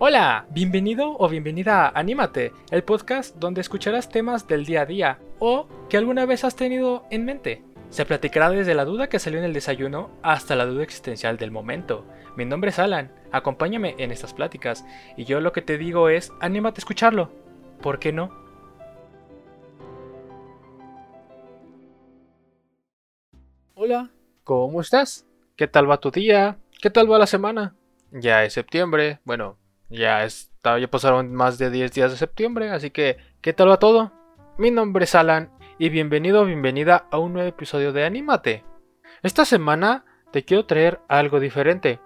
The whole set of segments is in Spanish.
Hola, bienvenido o bienvenida a Anímate, el podcast donde escucharás temas del día a día o que alguna vez has tenido en mente. Se platicará desde la duda que salió en el desayuno hasta la duda existencial del momento. Mi nombre es Alan, acompáñame en estas pláticas y yo lo que te digo es, anímate a escucharlo. ¿Por qué no? Hola, ¿cómo estás? ¿Qué tal va tu día? ¿Qué tal va la semana? Ya es septiembre, bueno, ya, está, ya pasaron más de 10 días de septiembre, así que, ¿qué tal va todo? Mi nombre es Alan y bienvenido o bienvenida a un nuevo episodio de Anímate. Esta semana te quiero traer algo diferente.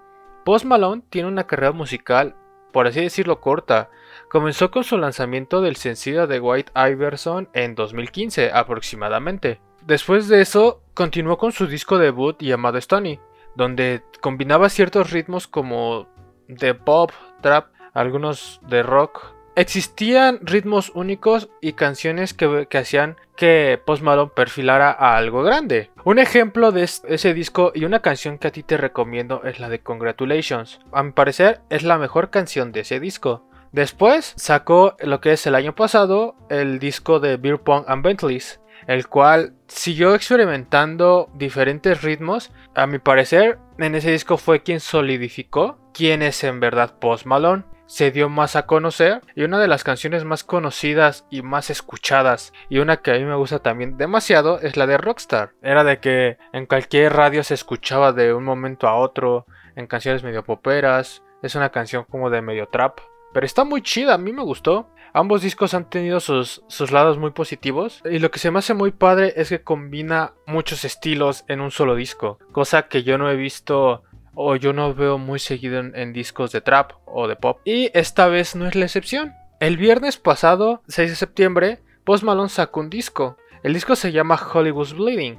Post Malone tiene una carrera musical, por así decirlo, corta. Comenzó con su lanzamiento del sencillo de White Iverson en 2015 aproximadamente. Después de eso, continuó con su disco debut llamado Stony, donde combinaba ciertos ritmos como de pop, trap, algunos de rock. Existían ritmos únicos y canciones que, hacían que Post Malone perfilara a algo grande. Un ejemplo de ese disco y una canción que a ti te recomiendo es la de Congratulations. A mi parecer es la mejor canción de ese disco. Después sacó lo que es el año pasado el disco de Beer Pong and Bentleys, el cual siguió experimentando diferentes ritmos. A mi parecer, en ese disco fue quien solidificó quién es en verdad Post Malone. Se dio más a conocer y una de las canciones más conocidas y más escuchadas y una que a mí me gusta también demasiado es la de Rockstar. Era de que en cualquier radio se escuchaba de un momento a otro, en canciones medio poperas, es una canción como de medio trap, pero está muy chida, a mí me gustó. Ambos discos han tenido sus, lados muy positivos y lo que se me hace muy padre es que combina muchos estilos en un solo disco, cosa que yo no he visto o yo no veo muy seguido en, discos de trap o de pop. Y esta vez no es la excepción. El viernes pasado, 6 de septiembre, Post Malone sacó un disco. El disco se llama Hollywood's Bleeding.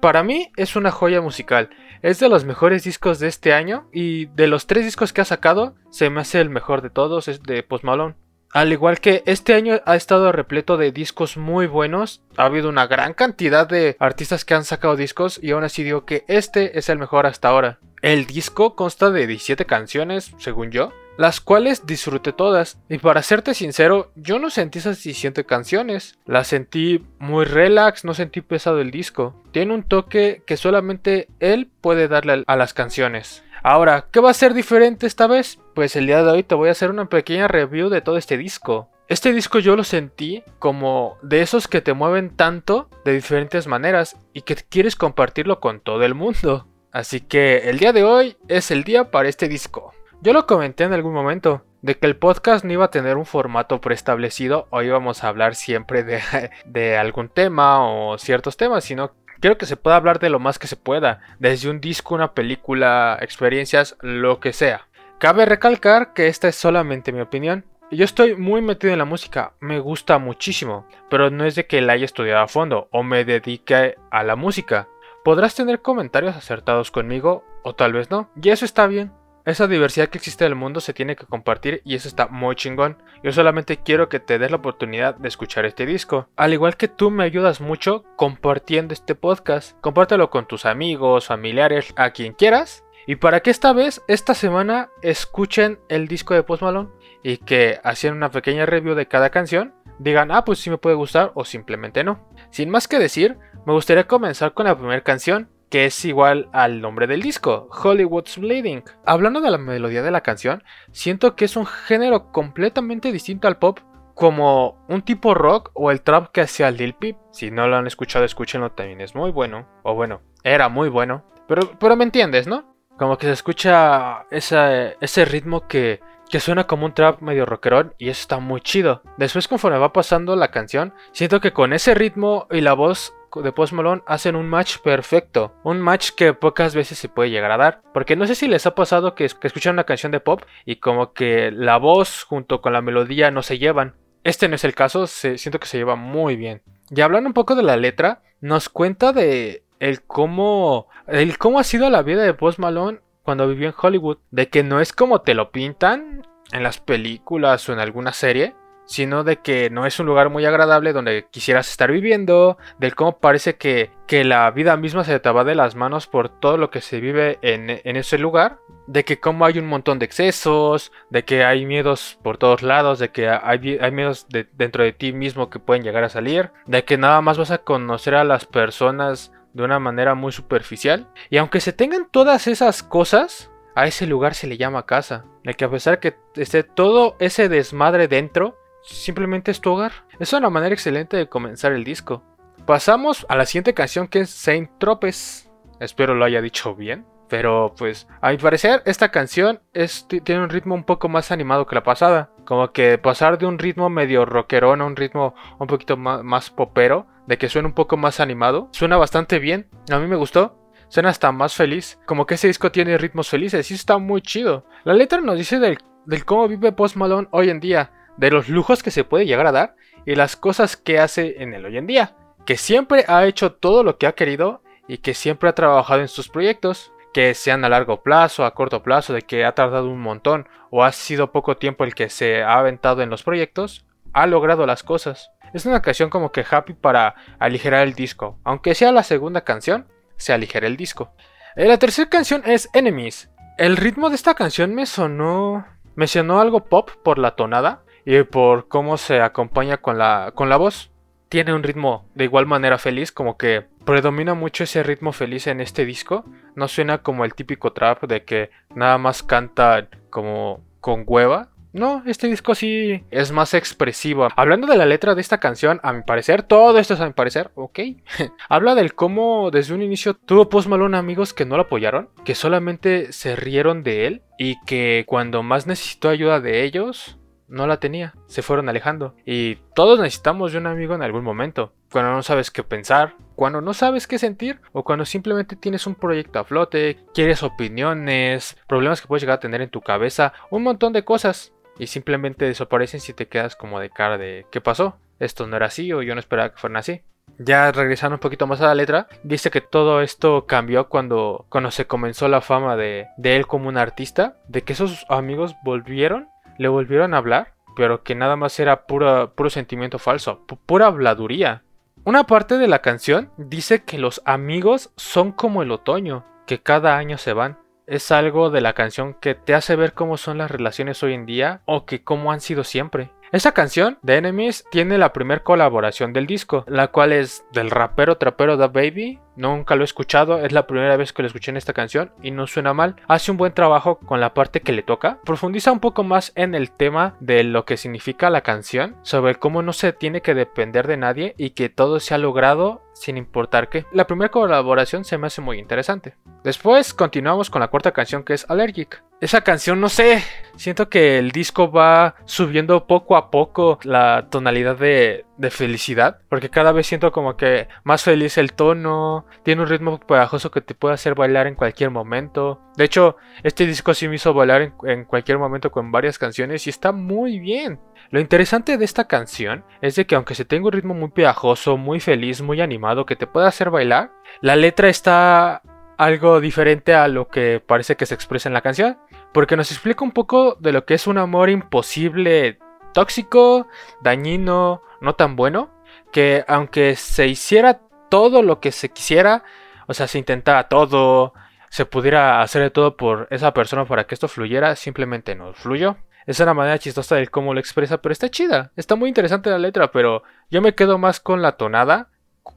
Para mí es una joya musical. Es de los mejores discos de este año y de los tres discos que ha sacado, se me hace el mejor de todos, es de Post Malone. Al igual que este año ha estado repleto de discos muy buenos, ha habido una gran cantidad de artistas que han sacado discos y aún así digo que este es el mejor hasta ahora. El disco consta de 17 canciones, según yo, las cuales disfruté todas. Y para serte sincero, yo no sentí esas 17 canciones. Las sentí muy relax, no sentí pesado el disco. Tiene un toque que solamente él puede darle a las canciones. Ahora, ¿qué va a ser diferente esta vez? Pues el día de hoy te voy a hacer una pequeña review de todo este disco. Este disco yo lo sentí como de esos que te mueven tanto de diferentes maneras y que quieres compartirlo con todo el mundo. Así que el día de hoy es el día para este disco. Yo lo comenté en algún momento, de que el podcast no iba a tener un formato preestablecido o íbamos a hablar siempre de, de algún tema o ciertos temas, sino quiero que se pueda hablar de lo más que se pueda, desde un disco, una película, experiencias, lo que sea. Cabe recalcar que esta es solamente mi opinión. Yo estoy muy metido en la música, me gusta muchísimo, pero no es de que la haya estudiado a fondo o me dedique a la música. Podrás tener comentarios acertados conmigo o tal vez no, y eso está bien. Esa diversidad que existe en el mundo se tiene que compartir y eso está muy chingón. Yo solamente quiero que te des la oportunidad de escuchar este disco. Al igual que tú me ayudas mucho compartiendo este podcast. Compártelo con tus amigos, familiares, a quien quieras. Y para que esta vez, esta semana, escuchen el disco de Post Malone y que haciendo una pequeña review de cada canción, digan, ah, pues sí me puede gustar o simplemente no. Sin más que decir, me gustaría comenzar con la primera canción que es igual al nombre del disco, Hollywood's Bleeding. Hablando de la melodía de la canción, siento que es un género completamente distinto al pop, como un tipo rock o el trap que hacía Lil Peep. Si no lo han escuchado, escúchenlo, también es muy bueno. O bueno, era muy bueno. Pero, pero me entiendes, ¿no? Como que se escucha ese ritmo que, que suena como un trap medio rockerón y eso está muy chido. Después conforme va pasando la canción, siento que con ese ritmo y la voz de Post Malone hacen un match perfecto. Un match que pocas veces se puede llegar a dar. Porque no sé si les ha pasado que, escuchan una canción de pop y como que la voz junto con la melodía no se llevan. Este no es el caso, siento que se lleva muy bien. Y hablando un poco de la letra, nos cuenta de el cómo, el cómo ha sido la vida de Post Malone cuando vivió en Hollywood. De que no es como te lo pintan en las películas o en alguna serie sino de que no es un lugar muy agradable donde quisieras estar viviendo, del cómo parece que, que la vida misma se te va de las manos por todo lo que se vive en, en ese lugar, de que como hay un montón de excesos, de que hay miedos por todos lados, de que hay, hay miedos dentro de ti mismo que pueden llegar a salir, de que nada más vas a conocer a las personas de una manera muy superficial. Y aunque se tengan todas esas cosas, a ese lugar se le llama casa. De que a pesar que esté todo ese desmadre dentro, simplemente es tu hogar. Es una manera excelente de comenzar el disco. Pasamos a la siguiente canción que es Saint Tropez. Espero lo haya dicho bien. Pero pues, a mi parecer, esta canción tiene un ritmo un poco más animado que la pasada. Como que pasar de un ritmo medio rockerón a un ritmo un poquito más, más popero, de que suena un poco más animado. Suena bastante bien, a mí me gustó. Suena hasta más feliz. Como que ese disco tiene ritmos felices y está muy chido. La letra nos dice del, del cómo vive Post Malone hoy en día, de los lujos que se puede llegar a dar y las cosas que hace en el hoy en día. Que siempre ha hecho todo lo que ha querido y que siempre ha trabajado en sus proyectos que sean a largo plazo, a corto plazo, de que ha tardado un montón o ha sido poco tiempo el que se ha aventado en los proyectos, ha logrado las cosas. Es una canción como que happy para aligerar el disco. Aunque sea la segunda canción, se aligera el disco. Eh, la tercera canción es Enemies. El ritmo de esta canción me sonó. Me sonó algo pop por la tonada y por cómo se acompaña con la, con la voz tiene un ritmo de igual manera feliz, como que predomina mucho ese ritmo feliz en este disco. No suena como el típico trap de que nada más canta como con hueva. No, este disco sí es más expresivo. Hablando de la letra de esta canción, a mi parecer, todo esto es a mi parecer, ok. Habla del cómo desde un inicio tuvo Post Malone amigos que no lo apoyaron, que solamente se rieron de él y que cuando más necesitó ayuda de ellos, no la tenía, se fueron alejando. Y todos necesitamos de un amigo en algún momento. Cuando no sabes qué pensar, cuando no sabes qué sentir, o cuando simplemente tienes un proyecto a flote, quieres opiniones, problemas que puedes llegar a tener en tu cabeza, un montón de cosas. Y simplemente desaparecen si te quedas como de cara de ¿qué pasó? Esto no era así o yo no esperaba que fueran así. Ya regresando un poquito más a la letra, dice que todo esto cambió cuando, cuando se comenzó la fama de, de él como un artista, de que esos amigos volvieron le volvieron a hablar, pero que nada más era puro sentimiento falso, pura habladuría. Una parte de la canción dice que los amigos son como el otoño, que cada año se van. Es algo de la canción que te hace ver cómo son las relaciones hoy en día o que cómo han sido siempre. Esa canción de Enemies tiene la primera colaboración del disco, la cual es del rapero trapero Da Baby. Nunca lo he escuchado, es la primera vez que lo escuché en esta canción y no suena mal. Hace un buen trabajo con la parte que le toca. Profundiza un poco más en el tema de lo que significa la canción, sobre cómo no se tiene que depender de nadie y que todo se ha logrado sin importar qué. La primera colaboración se me hace muy interesante. Después continuamos con la cuarta canción que es Allergic. Esa canción, no sé, siento que el disco va subiendo poco a poco la tonalidad de, de felicidad, porque cada vez siento como que más feliz el tono, tiene un ritmo pegajoso que te puede hacer bailar en cualquier momento. De hecho, este disco sí me hizo bailar en, en cualquier momento con varias canciones y está muy bien. Lo interesante de esta canción es de que aunque se tenga un ritmo muy pegajoso, muy feliz, muy animado, que te pueda hacer bailar, la letra está algo diferente a lo que parece que se expresa en la canción, porque nos explica un poco de lo que es un amor imposible, tóxico, dañino, no tan bueno, que aunque se hiciera todo lo que se quisiera, o sea, se intentara todo, se pudiera hacer de todo por esa persona para que esto fluyera, simplemente no fluyó. Es una manera chistosa de cómo lo expresa, pero está chida. Está muy interesante la letra, pero yo me quedo más con la tonada,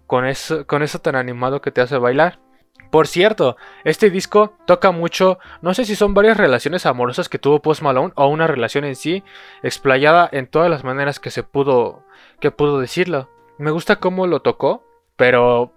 con eso, con eso tan animado que te hace bailar. Por cierto, este disco toca mucho, no sé si son varias relaciones amorosas que tuvo Post Malone o una relación en sí, explayada en todas las maneras que se pudo, que pudo decirlo. Me gusta cómo lo tocó, pero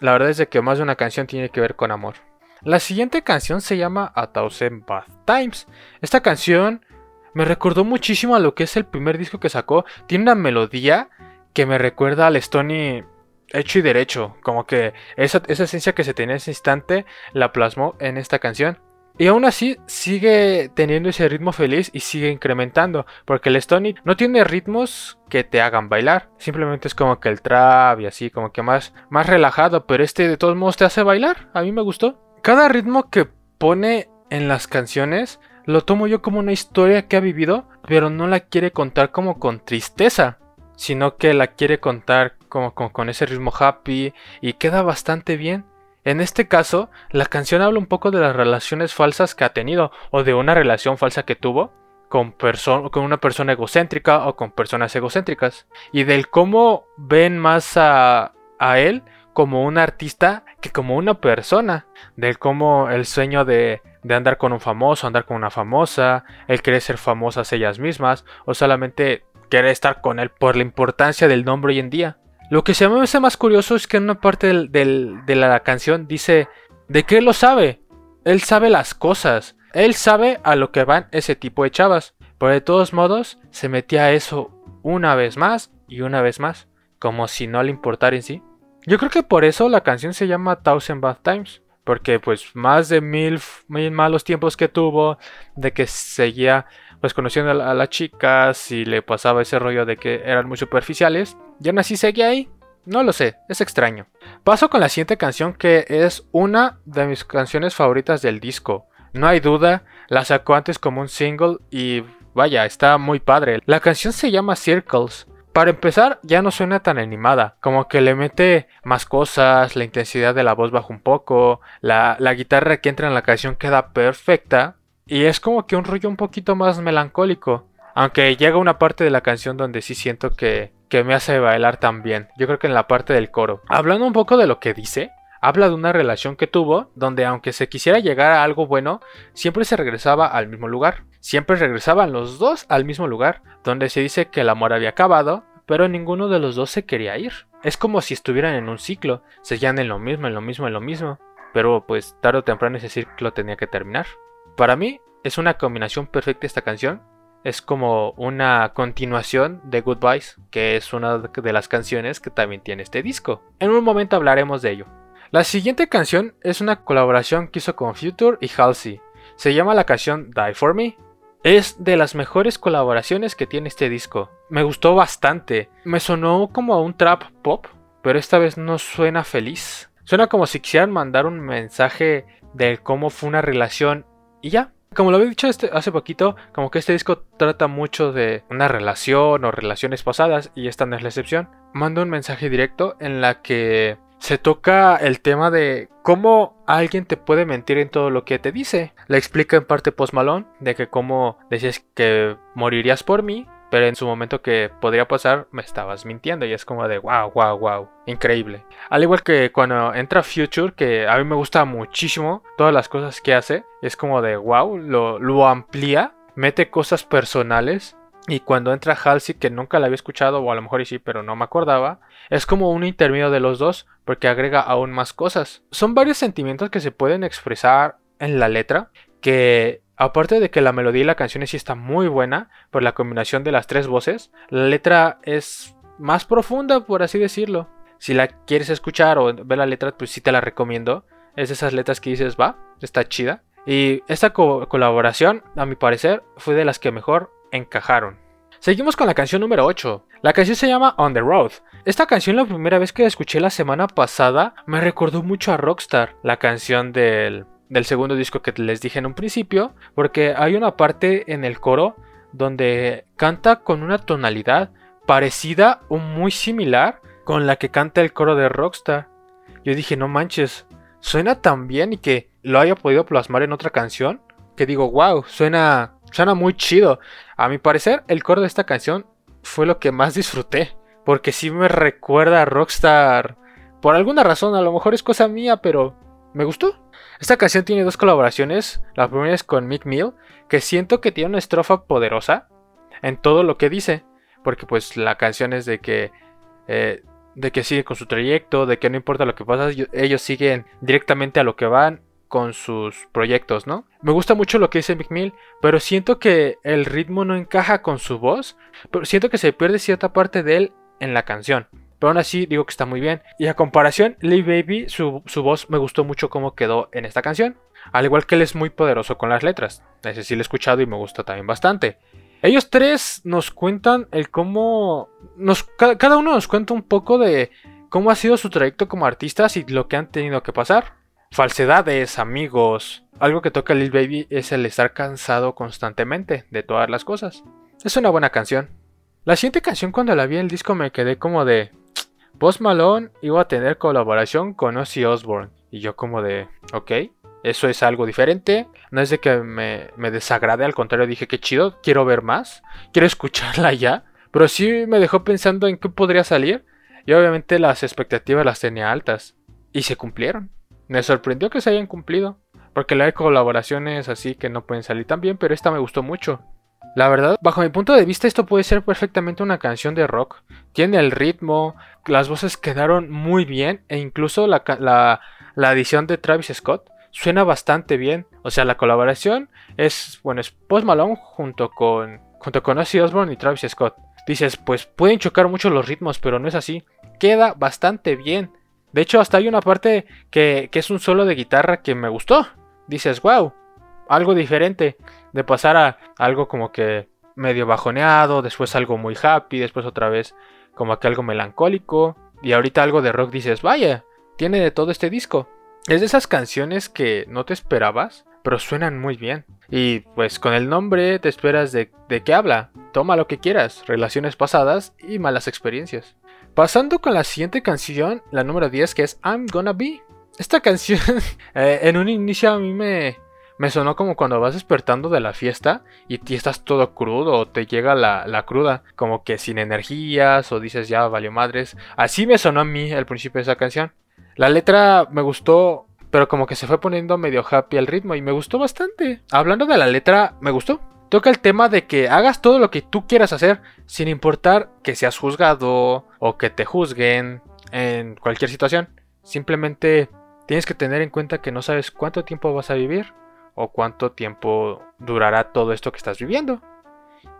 la verdad es de que más de una canción tiene que ver con amor. La siguiente canción se llama A Thousand Bath Times. Esta canción me recordó muchísimo a lo que es el primer disco que sacó. Tiene una melodía que me recuerda al Stony hecho y derecho. Como que esa, esencia que se tenía en ese instante la plasmó en esta canción. Y aún así sigue teniendo ese ritmo feliz y sigue incrementando. Porque el Stony no tiene ritmos que te hagan bailar. Simplemente es como que el trap y así, como que más, más relajado. Pero este de todos modos te hace bailar. A mí me gustó. Cada ritmo que pone en las canciones lo tomo yo como una historia que ha vivido, pero no la quiere contar como con tristeza, sino que la quiere contar como, con ese ritmo happy y queda bastante bien. En este caso, la canción habla un poco de las relaciones falsas que ha tenido o de una relación falsa que tuvo con, con una persona egocéntrica o con personas egocéntricas y del cómo ven más a, a él como un artista que como una persona, del cómo el sueño de, de andar con un famoso, andar con una famosa, el querer ser famosas ellas mismas o solamente querer estar con él por la importancia del nombre hoy en día. Lo que se me hace más curioso es que en una parte de la canción dice de qué lo sabe. Él sabe las cosas. Él sabe a lo que van ese tipo de chavas. Pero de todos modos, se metía a eso una vez más y una vez más. Como si no le importara en sí. Yo creo que por eso la canción se llama Thousand Bad Times. Porque pues más de mil, malos tiempos que tuvo. De que seguía pues conociendo a, las chicas y le pasaba ese rollo de que eran muy superficiales. Y aún así seguía ahí. No lo sé, es extraño. Paso con la siguiente canción que es una de mis canciones favoritas del disco. No hay duda, la sacó antes como un single y vaya, está muy padre. La canción se llama Circles. Para empezar, ya no suena tan animada, como que le mete más cosas, la intensidad de la voz baja un poco, la, la guitarra que entra en la canción queda perfecta, y es como que un rollo un poquito más melancólico. Aunque llega una parte de la canción donde sí siento que, que me hace bailar también. Yo creo que en la parte del coro. Hablando un poco de lo que dice, habla de una relación que tuvo donde aunque se quisiera llegar a algo bueno, siempre se regresaba al mismo lugar. Siempre regresaban los dos al mismo lugar, donde se dice que el amor había acabado, pero ninguno de los dos se quería ir. Es como si estuvieran en un ciclo, seguían en lo mismo, en lo mismo, en lo mismo. Pero pues tarde o temprano ese ciclo tenía que terminar. Para mí es una combinación perfecta esta canción. Es como una continuación de Goodbyes, que es una de las canciones que también tiene este disco. En un momento hablaremos de ello. La siguiente canción es una colaboración que hizo con Future y Halsey. Se llama la canción Die For Me. Es de las mejores colaboraciones que tiene este disco. Me gustó bastante. Me sonó como a un trap pop, pero esta vez no suena feliz. Suena como si quisieran mandar un mensaje de cómo fue una relación y ya. Como lo había dicho este, hace poquito, como que este disco trata mucho de una relación o relaciones pasadas y esta no es la excepción. Manda un mensaje directo en la que se toca el tema de cómo alguien te puede mentir en todo lo que te dice. Le explica en parte Post Malone de que cómo decías que morirías por mí, pero en su momento que podría pasar me estabas mintiendo y es como de wow, wow, wow, increíble. Al igual que cuando entra Future, que a mí me gusta muchísimo todas las cosas que hace, es como de wow, lo, lo amplía, mete cosas personales. Y cuando entra Halsey, que nunca la había escuchado, o a lo mejor sí, pero no me acordaba, es como un intermedio de los dos, porque agrega aún más cosas. Son varios sentimientos que se pueden expresar en la letra, que Aparte de que la melodía y la canción sí está muy buena por la combinación de las tres voces, la letra es más profunda, por así decirlo. Si la quieres escuchar o ver la letra, pues sí te la recomiendo. Es de esas letras que dices, va, está chida. Y esta colaboración, a mi parecer, fue de las que mejor encajaron. Seguimos con la canción número 8. La canción se llama On the Road. Esta canción la primera vez que la escuché la semana pasada me recordó mucho a Rockstar, la canción del del segundo disco que les dije en un principio, porque hay una parte en el coro donde canta con una tonalidad parecida o muy similar con la que canta el coro de Rockstar. Yo dije, no manches, suena tan bien y que lo haya podido plasmar en otra canción, que digo, wow, suena, suena muy chido. A mi parecer, el coro de esta canción fue lo que más disfruté, porque sí me recuerda a Rockstar. Por alguna razón, a lo mejor es cosa mía, pero me gustó. Esta canción tiene dos colaboraciones. La primera es con Mick Mill, que siento que tiene una estrofa poderosa en todo lo que dice. Porque pues la canción es de que... Eh, de que sigue con su trayecto, de que no importa lo que pasa, ellos siguen directamente a lo que van con sus proyectos, ¿no? Me gusta mucho lo que dice Mick Mill, pero siento que el ritmo no encaja con su voz, pero siento que se pierde cierta parte de él en la canción. Pero aún así digo que está muy bien. Y a comparación, Lee Baby, su, voz me gustó mucho cómo quedó en esta canción. Al igual que él es muy poderoso con las letras. Ese sí lo he escuchado y me gusta también bastante. Ellos tres nos cuentan el cómo... Nos, cada uno nos cuenta un poco de cómo ha sido su trayecto como artistas y lo que han tenido que pasar. Falsedades, amigos. Algo que toca Lil Baby es el estar cansado constantemente de todas las cosas. Es una buena canción. La siguiente canción cuando la vi en el disco me quedé como de... Post Malone iba a tener colaboración con Ozzy Osbourne. Y yo como de... Ok, eso es algo diferente. No es de que me, me desagrade, al contrario dije que chido, quiero ver más. Quiero escucharla ya. Pero sí me dejó pensando en qué podría salir. Y obviamente las expectativas las tenía altas. Y se cumplieron. Me sorprendió que se hayan cumplido. Porque la hay colaboraciones así que no pueden salir tan bien, pero esta me gustó mucho. La verdad, bajo mi punto de vista, esto puede ser perfectamente una canción de rock. Tiene el ritmo, las voces quedaron muy bien e incluso la, la, edición de Travis Scott suena bastante bien. O sea, la colaboración es, bueno, es Post Malone junto con, junto con Ozzy Osbourne y Travis Scott. Dices, pues pueden chocar mucho los ritmos, pero no es así. Queda bastante bien. De hecho, hasta hay una parte que, que es un solo de guitarra que me gustó. Dices, wow, algo diferente de pasar a algo como que medio bajoneado, después algo muy happy, después otra vez como que algo melancólico y ahorita algo de rock dices, vaya, tiene de todo este disco. Es de esas canciones que no te esperabas, pero suenan muy bien. Y pues con el nombre te esperas de, de qué habla. Toma lo que quieras, relaciones pasadas y malas experiencias. Pasando con la siguiente canción, la número 10, que es I'm Gonna Be. Esta canción eh, en un inicio a mí me, me sonó como cuando vas despertando de la fiesta y, estás todo crudo o te llega la, cruda, como que sin energías o dices ya valió madres. Así me sonó a mí al principio de esa canción. La letra me gustó, pero como que se fue poniendo medio happy al ritmo y me gustó bastante. Hablando de la letra, me gustó. Toca el tema de que hagas todo lo que tú quieras hacer, sin importar que seas juzgado o que te juzguen en cualquier situación. Simplemente tienes que tener en cuenta que no sabes cuánto tiempo vas a vivir o cuánto tiempo durará todo esto que estás viviendo.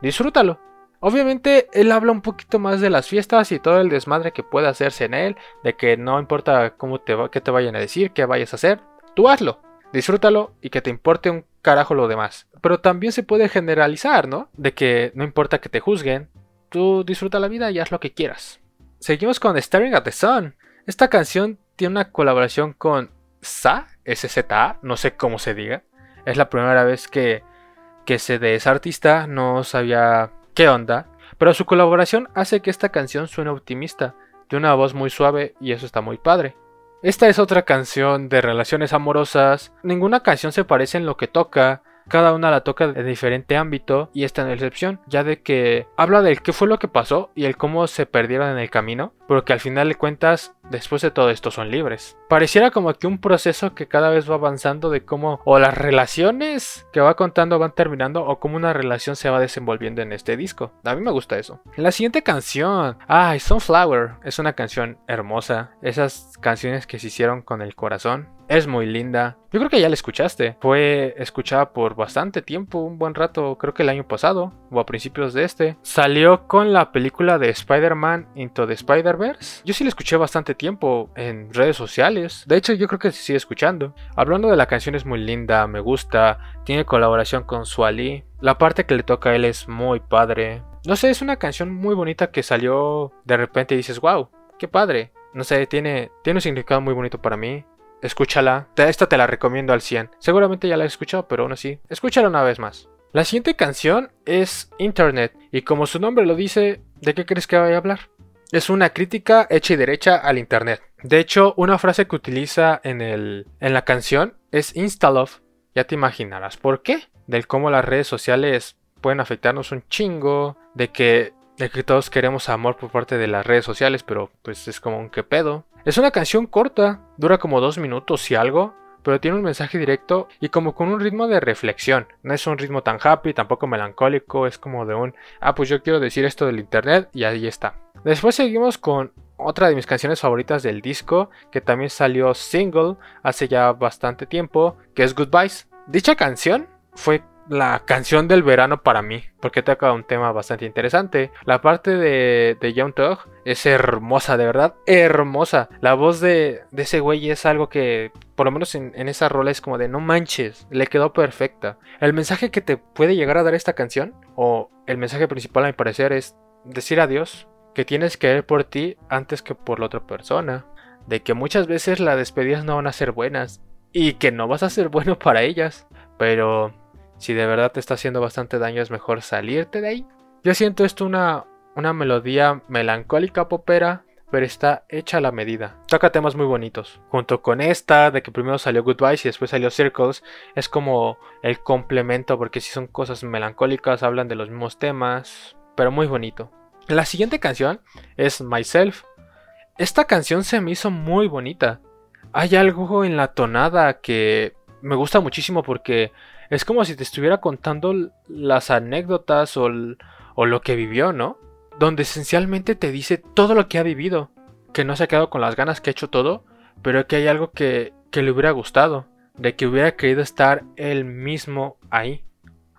Disfrútalo. Obviamente él habla un poquito más de las fiestas y todo el desmadre que puede hacerse en él, de que no importa cómo te qué te vayan a decir, qué vayas a hacer, tú hazlo. Disfrútalo y que te importe un carajo lo demás. Pero también se puede generalizar, ¿no? De que no importa que te juzguen, tú disfruta la vida y haz lo que quieras. Seguimos con Staring at the Sun. Esta canción tiene una colaboración con Sa, SZA, no sé cómo se diga. Es la primera vez que, que sé de esa artista, no sabía qué onda, pero su colaboración hace que esta canción suene optimista, de una voz muy suave y eso está muy padre. Esta es otra canción de relaciones amorosas, ninguna canción se parece en lo que toca, cada una la toca de diferente ámbito y esta en excepción, ya de que habla del qué fue lo que pasó y el cómo se perdieron en el camino, pero que al final de cuentas, después de todo esto son libres. Pareciera como que un proceso que cada vez va avanzando de cómo o las relaciones que va contando van terminando o cómo una relación se va desenvolviendo en este disco. A mí me gusta eso. La siguiente canción, ay, Sunflower, es una canción hermosa. Esas canciones que se hicieron con el corazón. Es muy linda. Yo creo que ya la escuchaste. Fue escuchada por bastante tiempo, un buen rato, creo que el año pasado o a principios de este. Salió con la película de Spider-Man Into the Yo sí la escuché bastante tiempo en redes sociales. De hecho, yo creo que se sigue escuchando. Hablando de la canción es muy linda, me gusta. Tiene colaboración con Suali. La parte que le toca a él es muy padre. No sé, es una canción muy bonita que salió de repente y dices, wow, qué padre. No sé, tiene, tiene un significado muy bonito para mí escúchala. Esta te la recomiendo al 100. Seguramente ya la he escuchado, pero aún así, escúchala una vez más. La siguiente canción es Internet, y como su nombre lo dice, ¿de qué crees que vaya a hablar? Es una crítica hecha y derecha al Internet. De hecho, una frase que utiliza en, el, en la canción es Instalove. Ya te imaginarás por qué. Del cómo las redes sociales pueden afectarnos un chingo. De que, de que todos queremos amor por parte de las redes sociales, pero pues es como un que pedo. Es una canción corta, dura como dos minutos y algo, pero tiene un mensaje directo y como con un ritmo de reflexión. No es un ritmo tan happy, tampoco melancólico, es como de un, ah, pues yo quiero decir esto del internet y ahí está. Después seguimos con otra de mis canciones favoritas del disco, que también salió single hace ya bastante tiempo, que es Goodbyes. Dicha canción fue la canción del verano para mí, porque toca un tema bastante interesante. La parte de, de Young Thug es hermosa, de verdad, hermosa. La voz de, ese güey es algo que, por lo menos en, en, esa rola, es como de no manches, le quedó perfecta. El mensaje que te puede llegar a dar esta canción, o el mensaje principal a mi parecer, es decir adiós, que tienes que ir por ti antes que por la otra persona. De que muchas veces las despedidas no van a ser buenas y que no vas a ser bueno para ellas. Pero si de verdad te está haciendo bastante daño, es mejor salirte de ahí Yo siento esto una, una melodía melancólica popera, pero está hecha a la medida. Toca temas muy bonitos. Junto con esta, de que primero salió Goodbyes y después salió Circles, es como el complemento, porque si son cosas melancólicas, hablan de los mismos temas, pero muy bonito. La siguiente canción es Myself. Esta canción se me hizo muy bonita. Hay algo en la tonada que me gusta muchísimo porque es como si te estuviera contando las anécdotas o, lo que vivió, ¿no? donde esencialmente te dice todo lo que ha vivido, que no se ha quedado con las ganas que ha hecho todo, pero que hay algo que, que le hubiera gustado, de que hubiera querido estar él mismo ahí.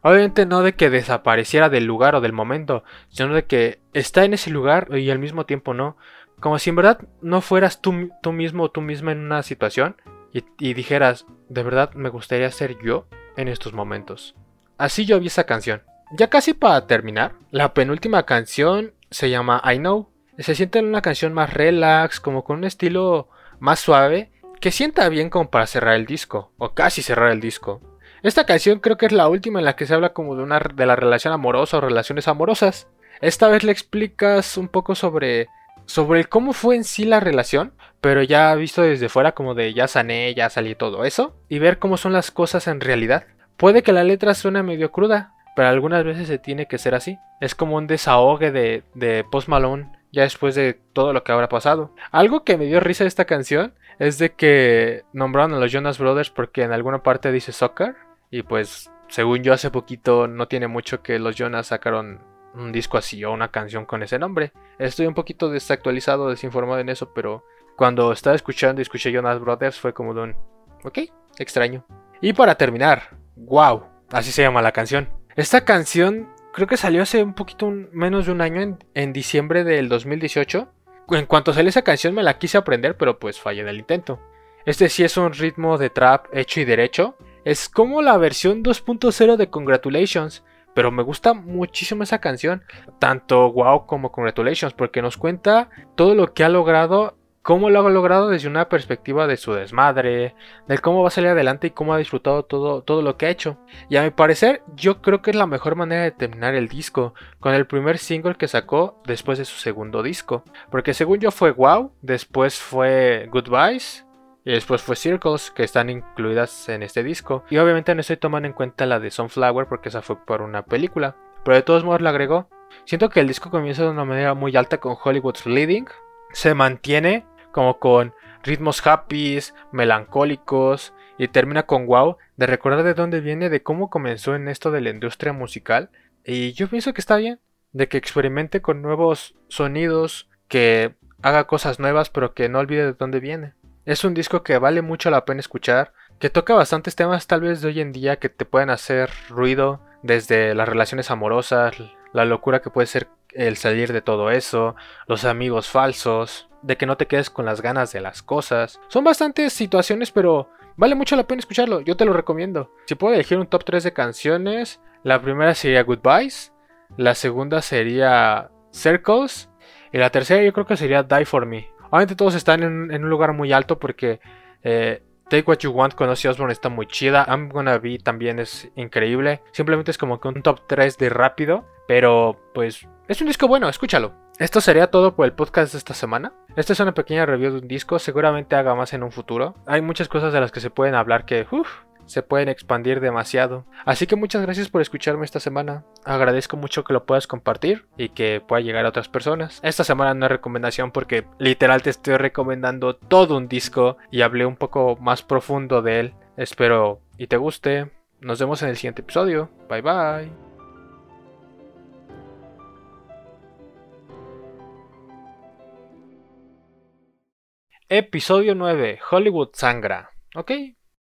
Obviamente no de que desapareciera del lugar o del momento, sino de que está en ese lugar y al mismo tiempo no. Como si en verdad no fueras tú, tú mismo o tú misma en una situación y, y, dijeras, de verdad me gustaría ser yo en estos momentos. Así yo vi esa canción. Ya casi para terminar, la penúltima canción se llama I Know. Se siente en una canción más relax, como con un estilo más suave, que sienta bien como para cerrar el disco, o casi cerrar el disco. Esta canción creo que es la última en la que se habla como de una de la relación amorosa o relaciones amorosas. Esta vez le explicas un poco sobre sobre cómo fue en sí la relación, pero ya visto desde fuera como de ya sané, ya salí todo eso, y ver cómo son las cosas en realidad. Puede que la letra suene medio cruda, pero algunas veces se tiene que ser así. Es como un desahogue de, de Post Malone ya después de todo lo que habrá pasado. Algo que me dio risa de esta canción es de que nombraron a los Jonas Brothers porque en alguna parte dice soccer y pues según yo hace poquito no tiene mucho que los Jonas sacaron un disco así o una canción con ese nombre. Estoy un poquito desactualizado, desinformado en eso, pero cuando estaba escuchando y escuché Jonas Brothers fue como de un... Ok, extraño. Y para terminar, wow, así se llama la canción. Esta canción creo que salió hace un poquito menos de un año, en, diciembre del 2018. En cuanto salió esa canción me la quise aprender, pero pues fallé en el intento. Este sí es un ritmo de trap hecho y derecho. Es como la versión 2.0 de Congratulations. Pero me gusta muchísimo esa canción, tanto Wow como Congratulations, porque nos cuenta todo lo que ha logrado cómo lo ha logrado desde una perspectiva de su desmadre, de cómo va a salir adelante y cómo ha disfrutado todo, todo lo que ha hecho. Y a mi parecer, yo creo que es la mejor manera de terminar el disco, con el primer single que sacó después de su segundo disco. Porque según yo fue Wow, después fue Goodbyes. Y después fue Circles, que están incluidas en este disco. Y obviamente no estoy tomando en cuenta la de Sunflower porque esa fue por una película. Pero de todos modos la agregó. Siento que el disco comienza de una manera muy alta con Hollywood's Leading, se mantiene como con ritmos happy, melancólicos y termina con wow, de recordar de dónde viene, de cómo comenzó en esto de la industria musical. Y yo pienso que está bien, de que experimente con nuevos sonidos, que haga cosas nuevas, pero que no olvide de dónde viene. Es un disco que vale mucho la pena escuchar, que toca bastantes temas tal vez de hoy en día que te pueden hacer ruido, desde las relaciones amorosas, la locura que puede ser el salir de todo eso, los amigos falsos, de que no te quedes con las ganas de las cosas. Son bastantes situaciones, pero vale mucho la pena escucharlo, yo te lo recomiendo. Si puedo elegir un top 3 de canciones, la primera sería Goodbyes, la segunda sería Circles y la tercera yo creo que sería Die For Me. Obviamente todos están en, un lugar muy alto porque eh, Take What You Want con Ozzy Osbourne está muy chida. I'm Gonna Be también es increíble. Simplemente es como que un top 3 de rápido. Pero pues es un disco bueno, escúchalo. Esto sería todo por el podcast de esta semana. Esta es una pequeña review de un disco, seguramente haga más en un futuro. Hay muchas cosas de las que se pueden hablar que se pueden expandir demasiado. Así que muchas gracias por escucharme esta semana. Agradezco mucho que lo puedas compartir y que pueda llegar a otras personas. Esta semana no es recomendación porque literal te estoy recomendando todo un disco y hablé un poco más profundo de él. Espero y te guste. Nos vemos en el siguiente episodio. Bye bye. Episodio 9. Hollywood sangra. Ok,